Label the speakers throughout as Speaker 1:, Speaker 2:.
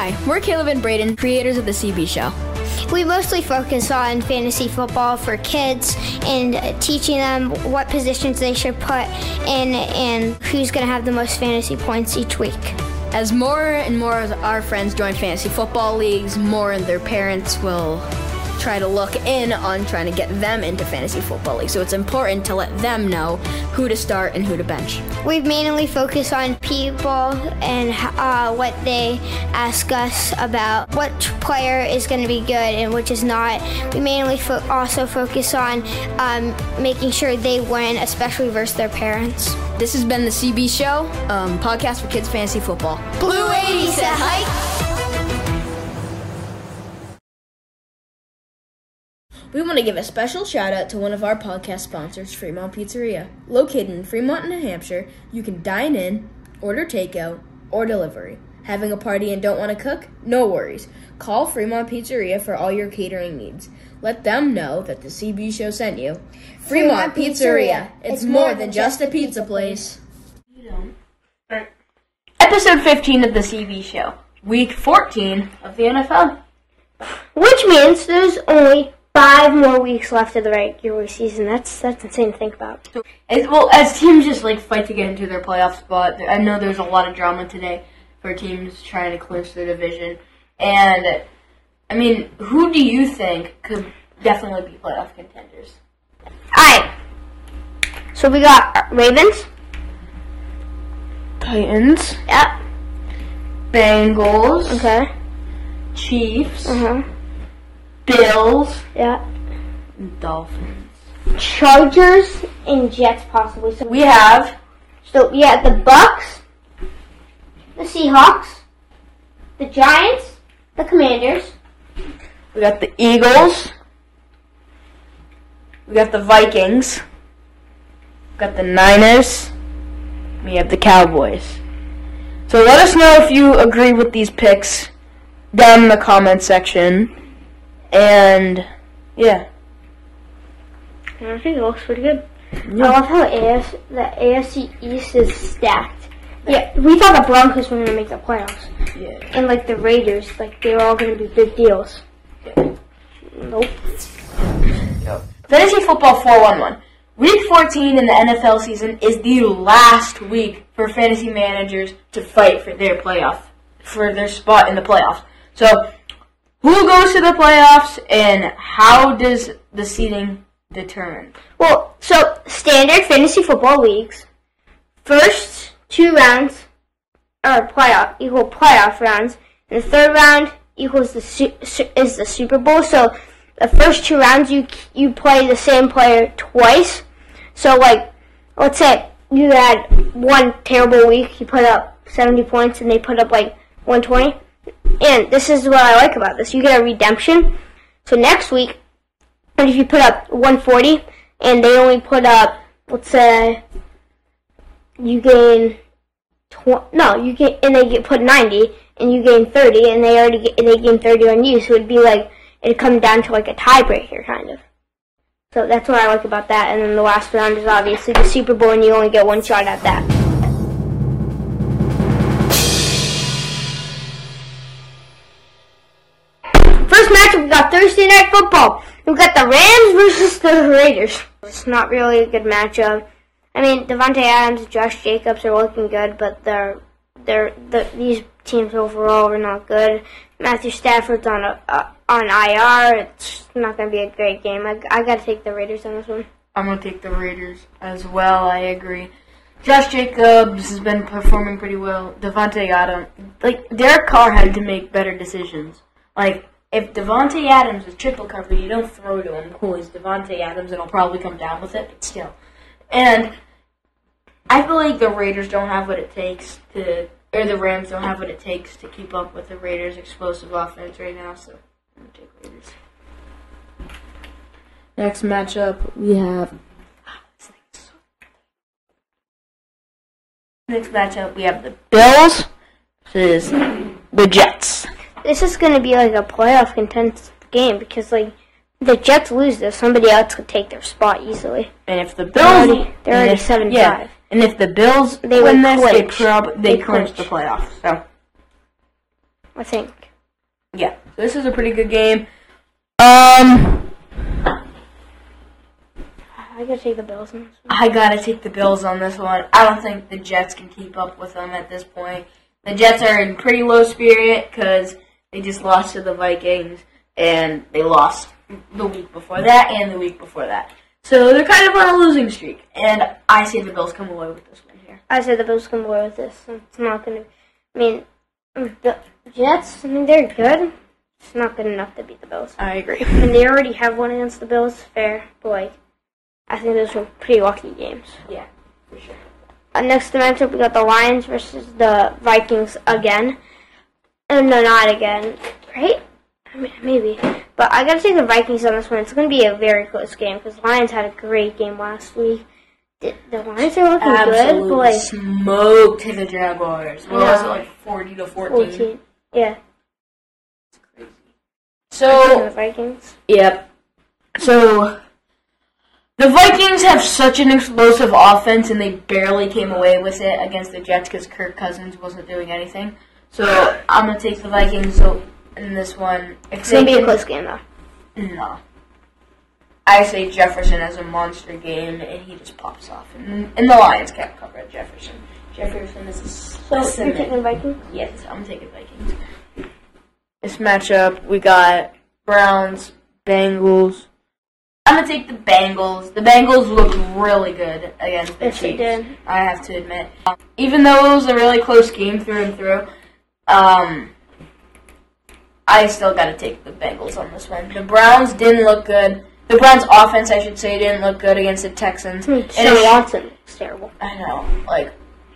Speaker 1: Hi, we're Caleb and Braden, creators of the CB Show.
Speaker 2: We mostly focus on fantasy football for kids and teaching them what positions they should put in and who's going to have the most fantasy points each week.
Speaker 1: As more and more of our friends join fantasy football leagues, more and their parents will try to look in on trying to get them into fantasy football league. So it's important to let them know who to start and who to bench.
Speaker 2: We've mainly focused on people and uh, what they ask us about which player is going to be good and which is not. We mainly fo- also focus on um, making sure they win, especially versus their parents.
Speaker 1: This has been the CB Show, um, podcast for kids fantasy football.
Speaker 2: Blue 80 said hike.
Speaker 1: We want to give a special shout out to one of our podcast sponsors, Fremont Pizzeria. Located in Fremont, New Hampshire, you can dine in, order takeout, or delivery. Having a party and don't want to cook? No worries. Call Fremont Pizzeria for all your catering needs. Let them know that the CB show sent you. Fremont, Pizzeria. It's more than just a pizza place. Episode 15 of the CB show. Week 14 of the NFL.
Speaker 2: Which means there's only five more weeks left of the regular season. That's that's insane to think about.
Speaker 1: As, well, as teams just like fight to get into their playoff spot, I know there's a lot of drama today for teams trying to clinch their division. And I mean, who do you think could definitely be playoff contenders?
Speaker 2: Alright. So we got Ravens.
Speaker 1: Titans,
Speaker 2: Yep.
Speaker 1: Bengals,
Speaker 2: Okay.
Speaker 1: Chiefs,
Speaker 2: Uh huh.
Speaker 1: Bills,
Speaker 2: Yeah.
Speaker 1: and Dolphins.
Speaker 2: Chargers and Jets possibly. So
Speaker 1: We have
Speaker 2: So we have the Bucks, the Seahawks, the Giants, the Commanders,
Speaker 1: we got the Eagles, we got the Vikings, we got the Niners, we have the Cowboys. So let us know if you agree with these picks down in the comment section. And yeah.
Speaker 2: I think it looks pretty good. I love how AS, the AFC East is stacked. Yeah, we thought the Broncos were going to make the playoffs.
Speaker 1: Yeah.
Speaker 2: And like the Raiders, like they were all going to be big deals. Nope.
Speaker 1: Fantasy Football 411. Week 14 in the NFL season is the last week for fantasy managers to fight for their playoff, for their spot in the playoffs. So, who goes to the playoffs and how does the seeding determine?
Speaker 2: Well, so standard fantasy football leagues, first two rounds are playoff equal playoff rounds, and the third round equals the is the Super Bowl. So the first two rounds you you play the same player twice. So like, let's say you had one terrible week, you put up 70 points, and they put up like 120. And this is what I like about this: you get a redemption. So next week, if you put up 140 and they only put up, let's say, you gain, tw- no, you get, and they get put 90 and you gain 30 and they already get, they gain 30 on you, so it'd be like, it'd come down to like a tiebreaker kind of. So that's what I like about that. And then the last round is obviously the Super Bowl and you only get one shot at that. Thursday Night Football. We've got the Rams versus the Raiders. It's not really a good matchup. I mean, Davante Adams, Josh Jacobs are looking good, but they're they're the, these teams overall are not good. Matthew Stafford's on a uh, on IR. It's not going to be a great game. I, I got to take the Raiders on this one.
Speaker 1: I'm going to take the Raiders as well, I agree. Josh Jacobs has been performing pretty well. Davante Adams, like, Derek Carr had to make better decisions. Like, if Davante Adams is triple covered, you don't throw to him. Cool, he's Davante Adams, and he'll probably come down with it, but still. And I feel like the Raiders don't have what it takes to, or the Rams don't have what it takes to keep up with the Raiders' explosive offense right now, so I'm to take Raiders. Next matchup, we have. Next matchup, we have the Bills versus the Jets.
Speaker 2: This is going to be like a playoff content game because like the Jets lose this, somebody else could take their spot easily.
Speaker 1: And if the Bills,
Speaker 2: They're already- they're
Speaker 1: and
Speaker 2: already
Speaker 1: if-
Speaker 2: 7-5.
Speaker 1: yeah, and if the Bills
Speaker 2: They
Speaker 1: win this, they
Speaker 2: clinch.
Speaker 1: prob- they,
Speaker 2: They
Speaker 1: clinch
Speaker 2: clinch.
Speaker 1: the playoffs. So
Speaker 2: I think.
Speaker 1: Yeah, so this is a pretty good game. Um,
Speaker 2: I gotta take the Bills in this one.
Speaker 1: I gotta take the Bills on this one. I don't think the Jets can keep up with them at this point. The Jets are in pretty low spirit because they just lost to the Vikings and they lost the week before that and the week before that. So they're kind of on a losing streak, and I say the Bills come away with this win here.
Speaker 2: I say the Bills come away with this. It's not gonna. I mean, the Jets. I mean, they're good. It's not good enough to beat the Bills.
Speaker 1: I agree.
Speaker 2: And they already have one against the Bills. Fair, but like, I think those were pretty lucky games.
Speaker 1: Yeah, for sure.
Speaker 2: Uh, next matchup, we got the Lions versus the Vikings again. And no, not again. Right? I mean, maybe. But I gotta take the Vikings on this one. It's gonna be a very close game because Lions had a great game last week. The, the Lions are looking good, but
Speaker 1: Absolutely
Speaker 2: like
Speaker 1: smoked the Jaguars. What was it
Speaker 2: Yeah.
Speaker 1: like, forty to fourteen?
Speaker 2: 14. Yeah,
Speaker 1: So
Speaker 2: the Vikings.
Speaker 1: Yep. So the Vikings have such an explosive offense, and they barely came away with it against the Jets because Kirk Cousins wasn't doing anything. So I'm gonna take the Vikings in this one.
Speaker 2: It's gonna be a close game though.
Speaker 1: No. I say Jefferson has a monster game, and he just pops off, and, and the Lions can't cover Jefferson. Jefferson is a
Speaker 2: So you're
Speaker 1: specimen.
Speaker 2: taking the Vikings.
Speaker 1: Yes, I'm taking Vikings. This matchup, we got Browns, Bengals. I'm gonna take the Bengals. The Bengals looked really good against the
Speaker 2: Yes, they did.
Speaker 1: I have to admit, even though it was a really close game through and through, um, I still gotta take the Bengals on this one. The Browns didn't look good. The Browns' offense, I should say, didn't look good against the Texans.
Speaker 2: Hmm,
Speaker 1: And
Speaker 2: Sean
Speaker 1: it-
Speaker 2: Watson was terrible.
Speaker 1: I know, like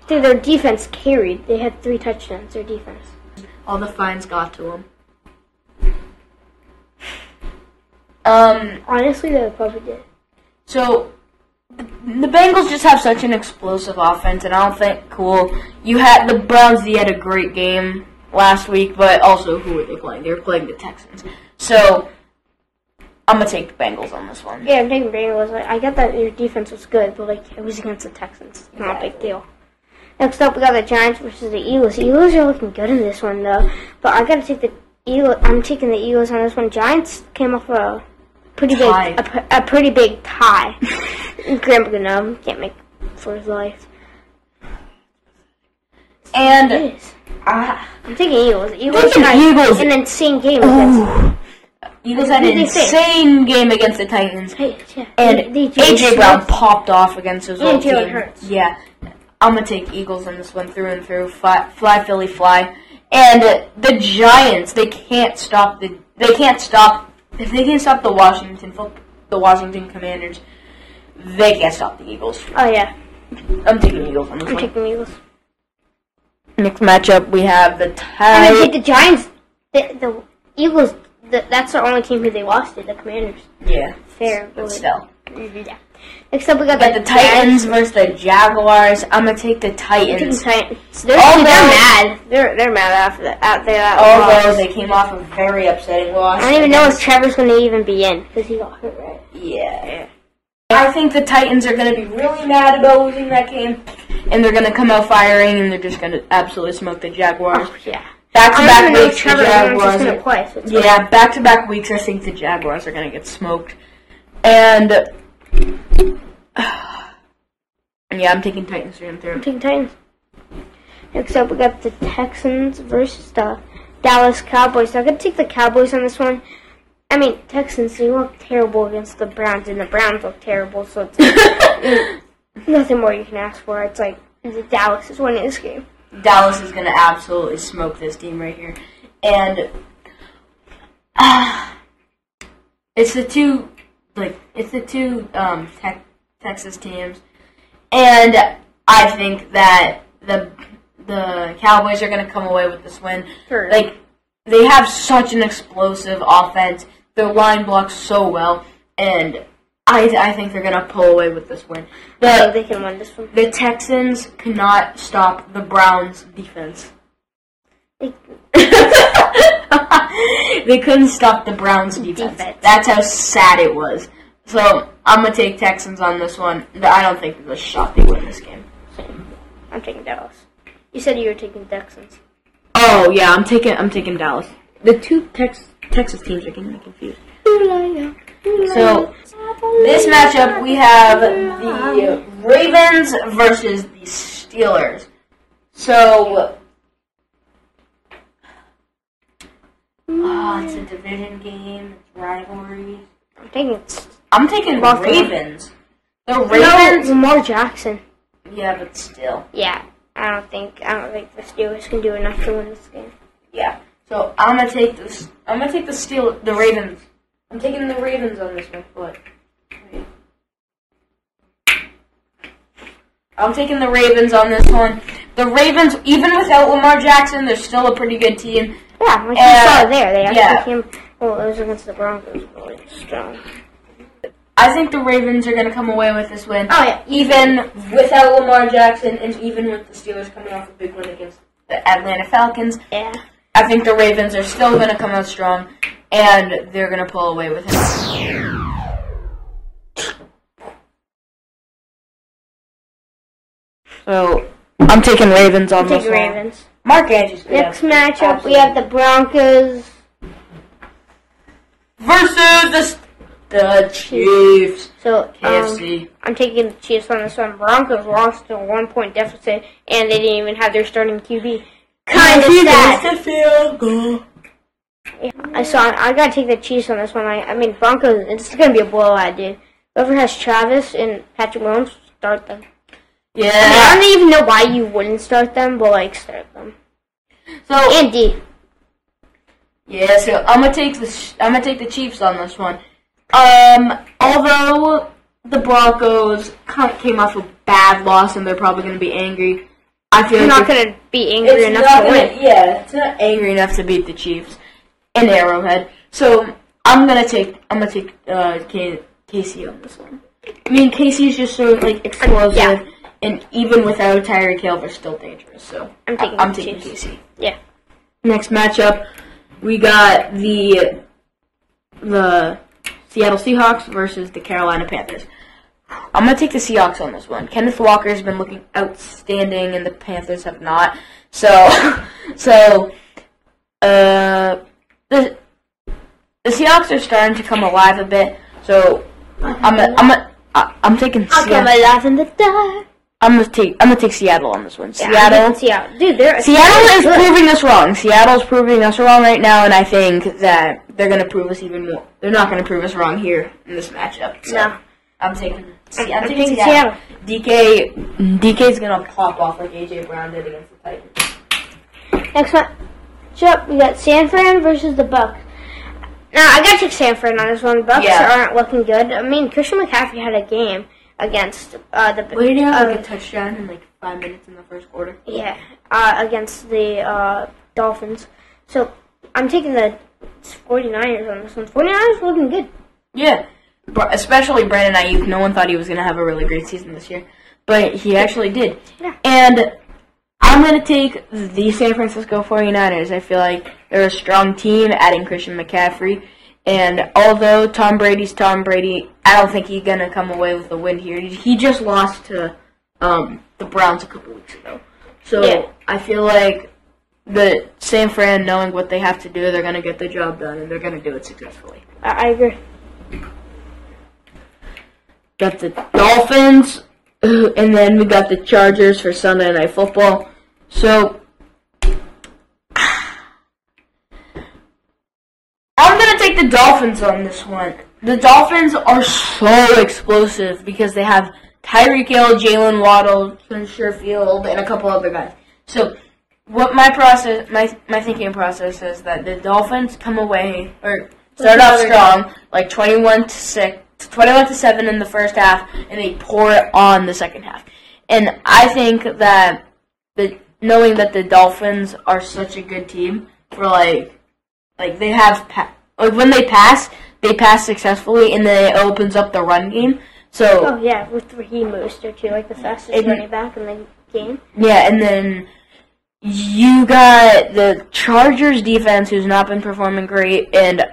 Speaker 2: Dude, their defense carried. They had three touchdowns. Their defense.
Speaker 1: all the fines got to them. Um,
Speaker 2: Honestly, they probably did.
Speaker 1: so the, Bengals just have such an explosive offense, and I don't think cool. You had the Browns. They had a great game last week, but also who were they playing? They were playing the Texans. So I'm gonna take the Bengals on this one.
Speaker 2: Yeah, I'm taking Bengals. I get that your defense was good, but like it was against the Texans. Not a big deal. Next up, we got the Giants versus the Eagles. The Eagles are looking good in this one, though. But I gotta take the Eagles. I'm taking the Eagles on this one. Giants came off a pretty big, a, pretty big tie. Graham Gano can't make for his life.
Speaker 1: And ah,
Speaker 2: I'm taking Eagles. Eagles had
Speaker 1: Eagles.
Speaker 2: an insane game against.
Speaker 1: ooh, Eagles had an insane game against the Titans.
Speaker 2: Hey, yeah.
Speaker 1: And
Speaker 2: They- they-
Speaker 1: AJ Brown popped off against his old team.
Speaker 2: Hurts.
Speaker 1: Yeah, I'm gonna take Eagles on this one through and through. Fly, fly Philly, fly. And the Giants, they can't stop the. They can't stop if they can't stop the Washington the Washington Commanders. They can't stop the Eagles.
Speaker 2: Oh yeah,
Speaker 1: I'm taking Eagles on this
Speaker 2: I'm
Speaker 1: one.
Speaker 2: taking Eagles.
Speaker 1: Next matchup, we have the
Speaker 2: I'm gonna take the Giants. The, the Eagles. The, that's the only team who they lost to. The Commanders.
Speaker 1: Yeah,
Speaker 2: Fair.
Speaker 1: but still.
Speaker 2: Yeah. Next up, we got
Speaker 1: But the Titans versus the Jaguars. I'm gonna take the
Speaker 2: Jags. Taking
Speaker 1: Titans.
Speaker 2: Titans. They're,
Speaker 1: Although-
Speaker 2: they're mad. They're they're mad after that. Out there.
Speaker 1: Although
Speaker 2: loss.
Speaker 1: they came off a very upsetting loss.
Speaker 2: I don't even know if Trevor's gonna even be in because he got hurt. Right.
Speaker 1: Yeah. I think the Titans are going to be really mad about losing that game, and they're going to come out firing, and they're just going to absolutely smoke the Jaguars.
Speaker 2: Oh yeah.
Speaker 1: Back to back
Speaker 2: even know if
Speaker 1: weeks, the Jaguars.
Speaker 2: gonna
Speaker 1: Are,
Speaker 2: play. So
Speaker 1: yeah, back to back weeks, I think the Jaguars are going to get smoked, and yeah, I'm taking Titans through and
Speaker 2: I'm taking Titans. Next up, we got the Texans versus the Dallas Cowboys. So I'm gonna take the Cowboys on this one. I mean, Texans they look terrible against the Browns, and the Browns look terrible. So it's nothing more you can ask for. It's like the Dallas is winning this game.
Speaker 1: Dallas is going to absolutely smoke this team right here, and ah, it's the two like it's the two um, tech, Texas teams, and I think that the the Cowboys are going to come away with this win.
Speaker 2: Sure.
Speaker 1: Like they have such an explosive offense. Their line blocks so well, and I I think they're going to pull away with this win.
Speaker 2: So
Speaker 1: The
Speaker 2: they can win this one.
Speaker 1: the Texans cannot stop the Browns defense.
Speaker 2: They-
Speaker 1: they couldn't stop the Browns defense.
Speaker 2: Defense.
Speaker 1: That's how sad it was. So I'm gonna take Texans on this one. I don't think there's a shot they win this game.
Speaker 2: I'm taking Dallas. You said you were taking Texans.
Speaker 1: Oh yeah, I'm taking I'm taking Dallas. The two Tex, Texas teams are getting me confused. So this matchup we have the Ravens versus the Steelers. So oh, it's a division game. It's rivalry.
Speaker 2: I'm taking it's
Speaker 1: I'm taking the Ravens. The
Speaker 2: no,
Speaker 1: Ravens.
Speaker 2: Lamar Jackson.
Speaker 1: Yeah, but still.
Speaker 2: Yeah, I don't think I don't think the Steelers can do enough to win this game.
Speaker 1: Yeah. So I'm gonna take this. I'm gonna take the Steel, the Ravens. I'm taking the Ravens on this one. What? I'm taking the Ravens on this one. The Ravens, even without Lamar Jackson, they're still a pretty good team.
Speaker 2: Yeah, like
Speaker 1: Uh,
Speaker 2: you saw there, they actually
Speaker 1: yeah.
Speaker 2: came. Well, it was against the Broncos, really strong.
Speaker 1: I think the Ravens are gonna come away with this win.
Speaker 2: Oh yeah,
Speaker 1: Even without Lamar Jackson, and even with the Steelers coming off a big win against the Atlanta Falcons,
Speaker 2: yeah.
Speaker 1: I think the Ravens are still gonna come out strong, and they're gonna pull away with it. So I'm taking Ravens on
Speaker 2: Take
Speaker 1: this one.
Speaker 2: Ravens.
Speaker 1: Mark Andrews.
Speaker 2: Next matchup, we have the Broncos.
Speaker 1: versus the the Chiefs.
Speaker 2: So um,
Speaker 1: KFC.
Speaker 2: I'm taking the Chiefs on this one. Broncos lost to a one point deficit, and they didn't even have their starting QB. Kind of sad.
Speaker 1: field goal.
Speaker 2: I saw. I gotta take the Chiefs on this one. I, I mean Broncos. It's gonna be a blowout, dude. Whoever has Travis and Patrick Mahomes, start them. I, mean, I don't even know why you wouldn't start them, but like start them.
Speaker 1: So
Speaker 2: And D.
Speaker 1: yeah, so I'm gonna take the I'm gonna take the Chiefs on this one. Um, although the Broncos kind of came off a bad loss and they're probably gonna be angry. I feel
Speaker 2: You're
Speaker 1: like
Speaker 2: not
Speaker 1: they're-
Speaker 2: gonna be angry enough to
Speaker 1: gonna,
Speaker 2: win.
Speaker 1: Yeah, it's not angry enough to beat the Chiefs in Arrowhead. So I'm gonna take I'm gonna take uh, K- Casey on this one. I mean, Casey's just so like explosive,
Speaker 2: Yeah.
Speaker 1: And even without Tyreek Hill, they're still dangerous. So
Speaker 2: I'm taking
Speaker 1: I- I'm taking. Casey.
Speaker 2: Yeah.
Speaker 1: Next matchup, we got the the Seattle Seahawks versus the Carolina Panthers. I'm gonna take the Seahawks on this one. Kenneth Walker's been looking outstanding, and the Panthers have not. So, so, uh, the the Seahawks are starting to come alive a bit. So, I'm a, I'm a, I'm taking
Speaker 2: I'll come alive in the dark.
Speaker 1: I'm gonna take I'm gonna take Seattle on this one. Seattle.
Speaker 2: taking Seattle. Dude, they're
Speaker 1: Seattle is
Speaker 2: good.
Speaker 1: proving us wrong. Seattle's proving us wrong right now, and I think that they're to prove us even more. They're not to prove us wrong here in this matchup. So
Speaker 2: No.
Speaker 1: I'm taking. See,
Speaker 2: I'm
Speaker 1: I'm, taking, Seattle. DK, DK's to pop off like AJ Brown did against the Titans.
Speaker 2: Next one, matchup, we got San Fran versus the Bucks. Now, I gotta take San Fran on this one. Bucks
Speaker 1: Yeah.
Speaker 2: aren't looking good. I mean, Christian McCaffrey had a game against uh, the
Speaker 1: you have like
Speaker 2: uh,
Speaker 1: a touchdown in like five minutes in the first quarter.
Speaker 2: yeah uh, against the uh, Dolphins. So I'm taking the 49ers on this one. 49ers looking good.
Speaker 1: Yeah, especially Brandon Aiyuk. No one thought he was going to have a really great season this year, but he actually did.
Speaker 2: Yeah.
Speaker 1: And I'm going to take the San Francisco 49ers. I feel like they're a strong team, adding Christian McCaffrey. And although Tom Brady's Tom Brady, I don't think he's going to come away with a win here. He just lost to um, the Browns a couple weeks ago. So
Speaker 2: Yeah.
Speaker 1: I feel like the San Fran, knowing what they have to do, they're going to get the job done, and they're going to do it successfully.
Speaker 2: I, I agree.
Speaker 1: got the Dolphins, and then we got the Chargers for Sunday Night Football. So I'm gonna take the Dolphins on this one. The Dolphins are so explosive because they have Tyreek Hill, Jalen Waddle, Ken Sherfield, and a couple other guys. So what my process, my my thinking process is that the Dolphins come away or start off strong, like twenty-one to six, twenty-one to seven in the first half, and they pour it on the second half. And I think that the knowing that the Dolphins are such a good team for like like they have pa- like when they pass, they pass successfully, and then it opens up the run game. So
Speaker 2: Oh yeah, with Raheem Mostert too, like the fastest running back in the game.
Speaker 1: yeah, and then you got the Chargers defense, who's not been performing great, and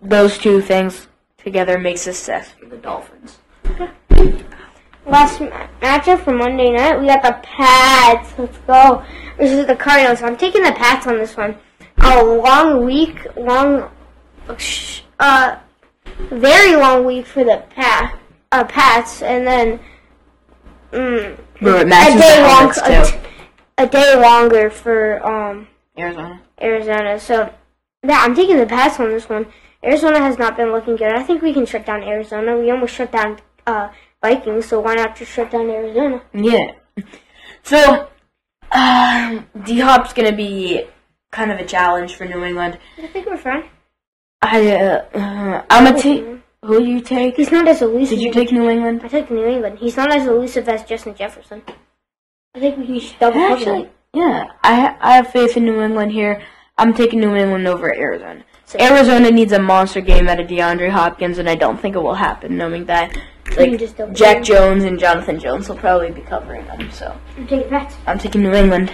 Speaker 1: those two things together make success for the Dolphins.
Speaker 2: last ma- matchup for Monday night, we got the Pats. Let's go. This is the Cardinals. I'm taking the Pats on this one. A long week, long, uh, a very long week for the Pat, uh, Pats, and then mm, a
Speaker 1: matches the
Speaker 2: day long,
Speaker 1: helmets
Speaker 2: a,
Speaker 1: too.
Speaker 2: t- a day longer for um
Speaker 1: Arizona.
Speaker 2: Arizona. So, yeah, I'm taking the Pats on this one. Arizona has not been looking good. I think we can shut down Arizona. We almost shut down uh, Vikings, so why not just shut down Arizona?
Speaker 1: Yeah. So, um, D Hop's gonna be kind of a challenge for New England.
Speaker 2: I think we're fine.
Speaker 1: I, uh, uh, I'm gonna take. Who do you take?
Speaker 2: He's not as elusive.
Speaker 1: Did you take New England?
Speaker 2: I took New England. He's not as elusive as Justin Jefferson. I think we can double
Speaker 1: Actually, yeah. I I have faith in New England here. I'm taking New England over Arizona.
Speaker 2: So-
Speaker 1: Arizona needs a monster game out of DeAndre Hopkins, and I don't think it will happen, knowing that like Jack. Jones and Jonathan Jones will probably be covering them. So
Speaker 2: I'm taking Pats.
Speaker 1: I'm taking New England.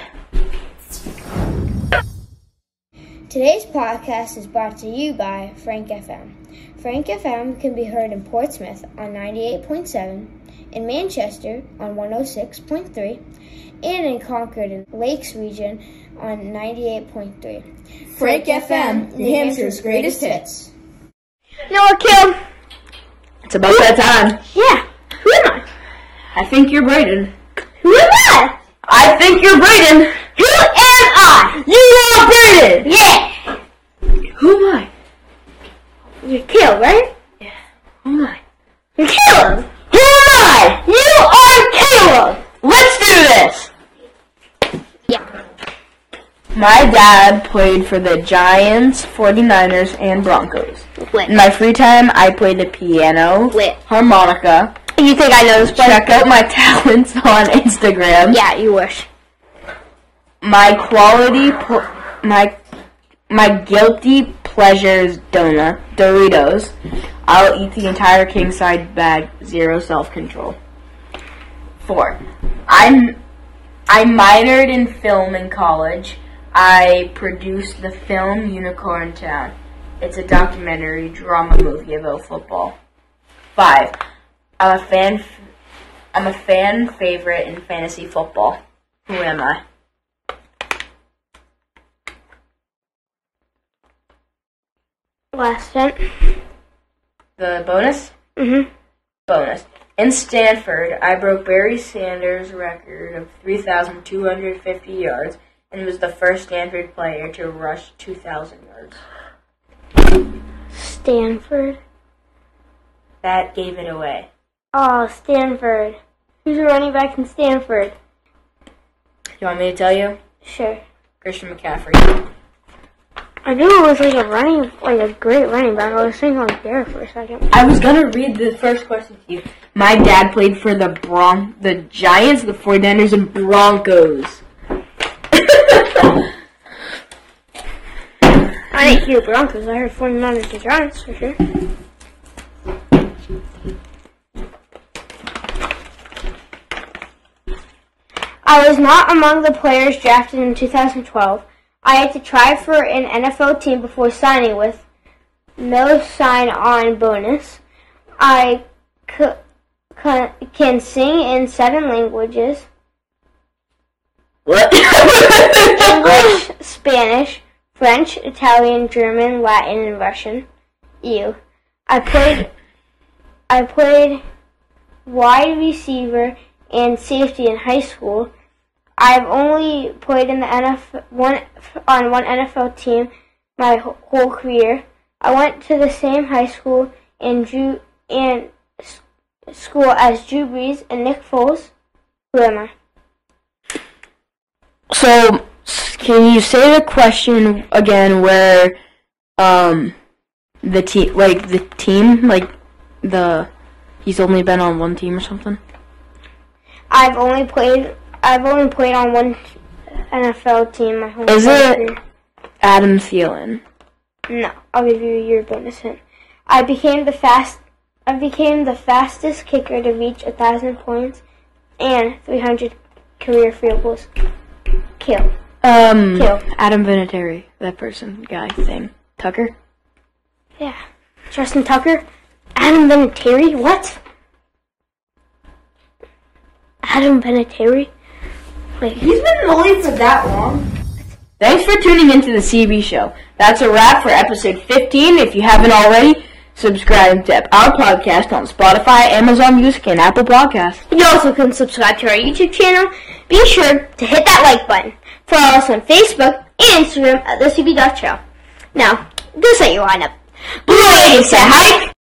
Speaker 2: Today's podcast is brought to you by Frank FM. Frank FM can be heard in Portsmouth on 98.7, in Manchester on 106.3, and in Concord in Lakes region on 98.3.
Speaker 3: Frank FM, New Hampshire's greatest hits.
Speaker 2: You know what, Kim?
Speaker 1: It's about that time.
Speaker 2: Yeah. Who am I?
Speaker 1: I think you're Braden.
Speaker 2: Who am I?
Speaker 1: I think you're Braden.
Speaker 2: Who am I?
Speaker 1: You Braden.
Speaker 2: Yeah.
Speaker 1: Who am I?
Speaker 2: You're Caleb, right? Yeah.
Speaker 1: Who am I?
Speaker 2: You're Caleb.
Speaker 1: Who am I?
Speaker 2: You are Caleb.
Speaker 1: Let's do this.
Speaker 2: Yeah.
Speaker 1: My dad played for the Giants, 49ers, and Broncos.
Speaker 2: Lit.
Speaker 1: In my free time, I play the piano,
Speaker 2: Lit.
Speaker 1: harmonica.
Speaker 2: You think I know this?
Speaker 1: Check out my talents on Instagram.
Speaker 2: Yeah, you wish.
Speaker 1: My quality, my my guilty pleasures donut Doritos. I'll eat the entire king size bag. Zero self control. Four. I'm I minored in film in college. I produced the film Unicorn Town. It's a documentary drama movie about football. Five. I'm a fan. I'm a fan favorite in fantasy football. Who am I?
Speaker 2: Last one.
Speaker 1: The bonus?
Speaker 2: Mm-hmm.
Speaker 1: Bonus. In Stanford, I broke Barry Sanders' record of 3,250 yards and was the first Stanford player to rush 2,000 yards.
Speaker 2: Stanford.
Speaker 1: That gave it away.
Speaker 2: Oh, Stanford. Who's a running back in Stanford?
Speaker 1: You want me to tell you?
Speaker 2: Sure.
Speaker 1: Christian McCaffrey.
Speaker 2: I knew it was like a running, like a great running back. I was thinking like Derek for a second.
Speaker 1: I was gonna read the first question to you. My dad played for the Bron- the Giants, the 49ers, and Broncos.
Speaker 2: I didn't hear Broncos. I heard 49ers and Giants for sure. I was not among the players drafted in 2012. I had to try for an NFL team before signing with no sign-on bonus. I c- c- can sing in seven languages.
Speaker 1: What?
Speaker 2: English, Spanish, French, Italian, German, Latin, and Russian. Ew. I played I played wide receiver and safety in high school. I've only played in the NFL one on one NFL team my whole career. I went to the same high school and Drew and school as Drew Brees and Nick Foles. Who am I?
Speaker 1: So, can you say the question again where, um, the team, like, the team, like, the, he's only been on one team or something?
Speaker 2: I've only played. I've only played on one NFL team my whole
Speaker 1: life.
Speaker 2: Is
Speaker 1: it-. Adam Thielen.
Speaker 2: No, I'll give you your bonus hint. I became the fast. I became the fastest kicker to reach a thousand points and 300 career field goals. Kill.
Speaker 1: Um,
Speaker 2: Kill.
Speaker 1: Adam Vinatieri, that person, guy, thing. Tucker?
Speaker 2: Yeah. Justin Tucker. Adam Vinatieri. What? Adam Vinatieri. Like,
Speaker 1: He's been in the league for that long. Thanks for tuning into the CB show. That's a wrap for episode 15. If you haven't already, subscribe to our podcast on Spotify, Amazon Music, and Apple Podcasts.
Speaker 2: you also can subscribe to our YouTube channel. Be sure to hit that like button. Follow us on Facebook and Instagram at the CB Show. Now, this ain't your lineup. Blue Raiders say hi.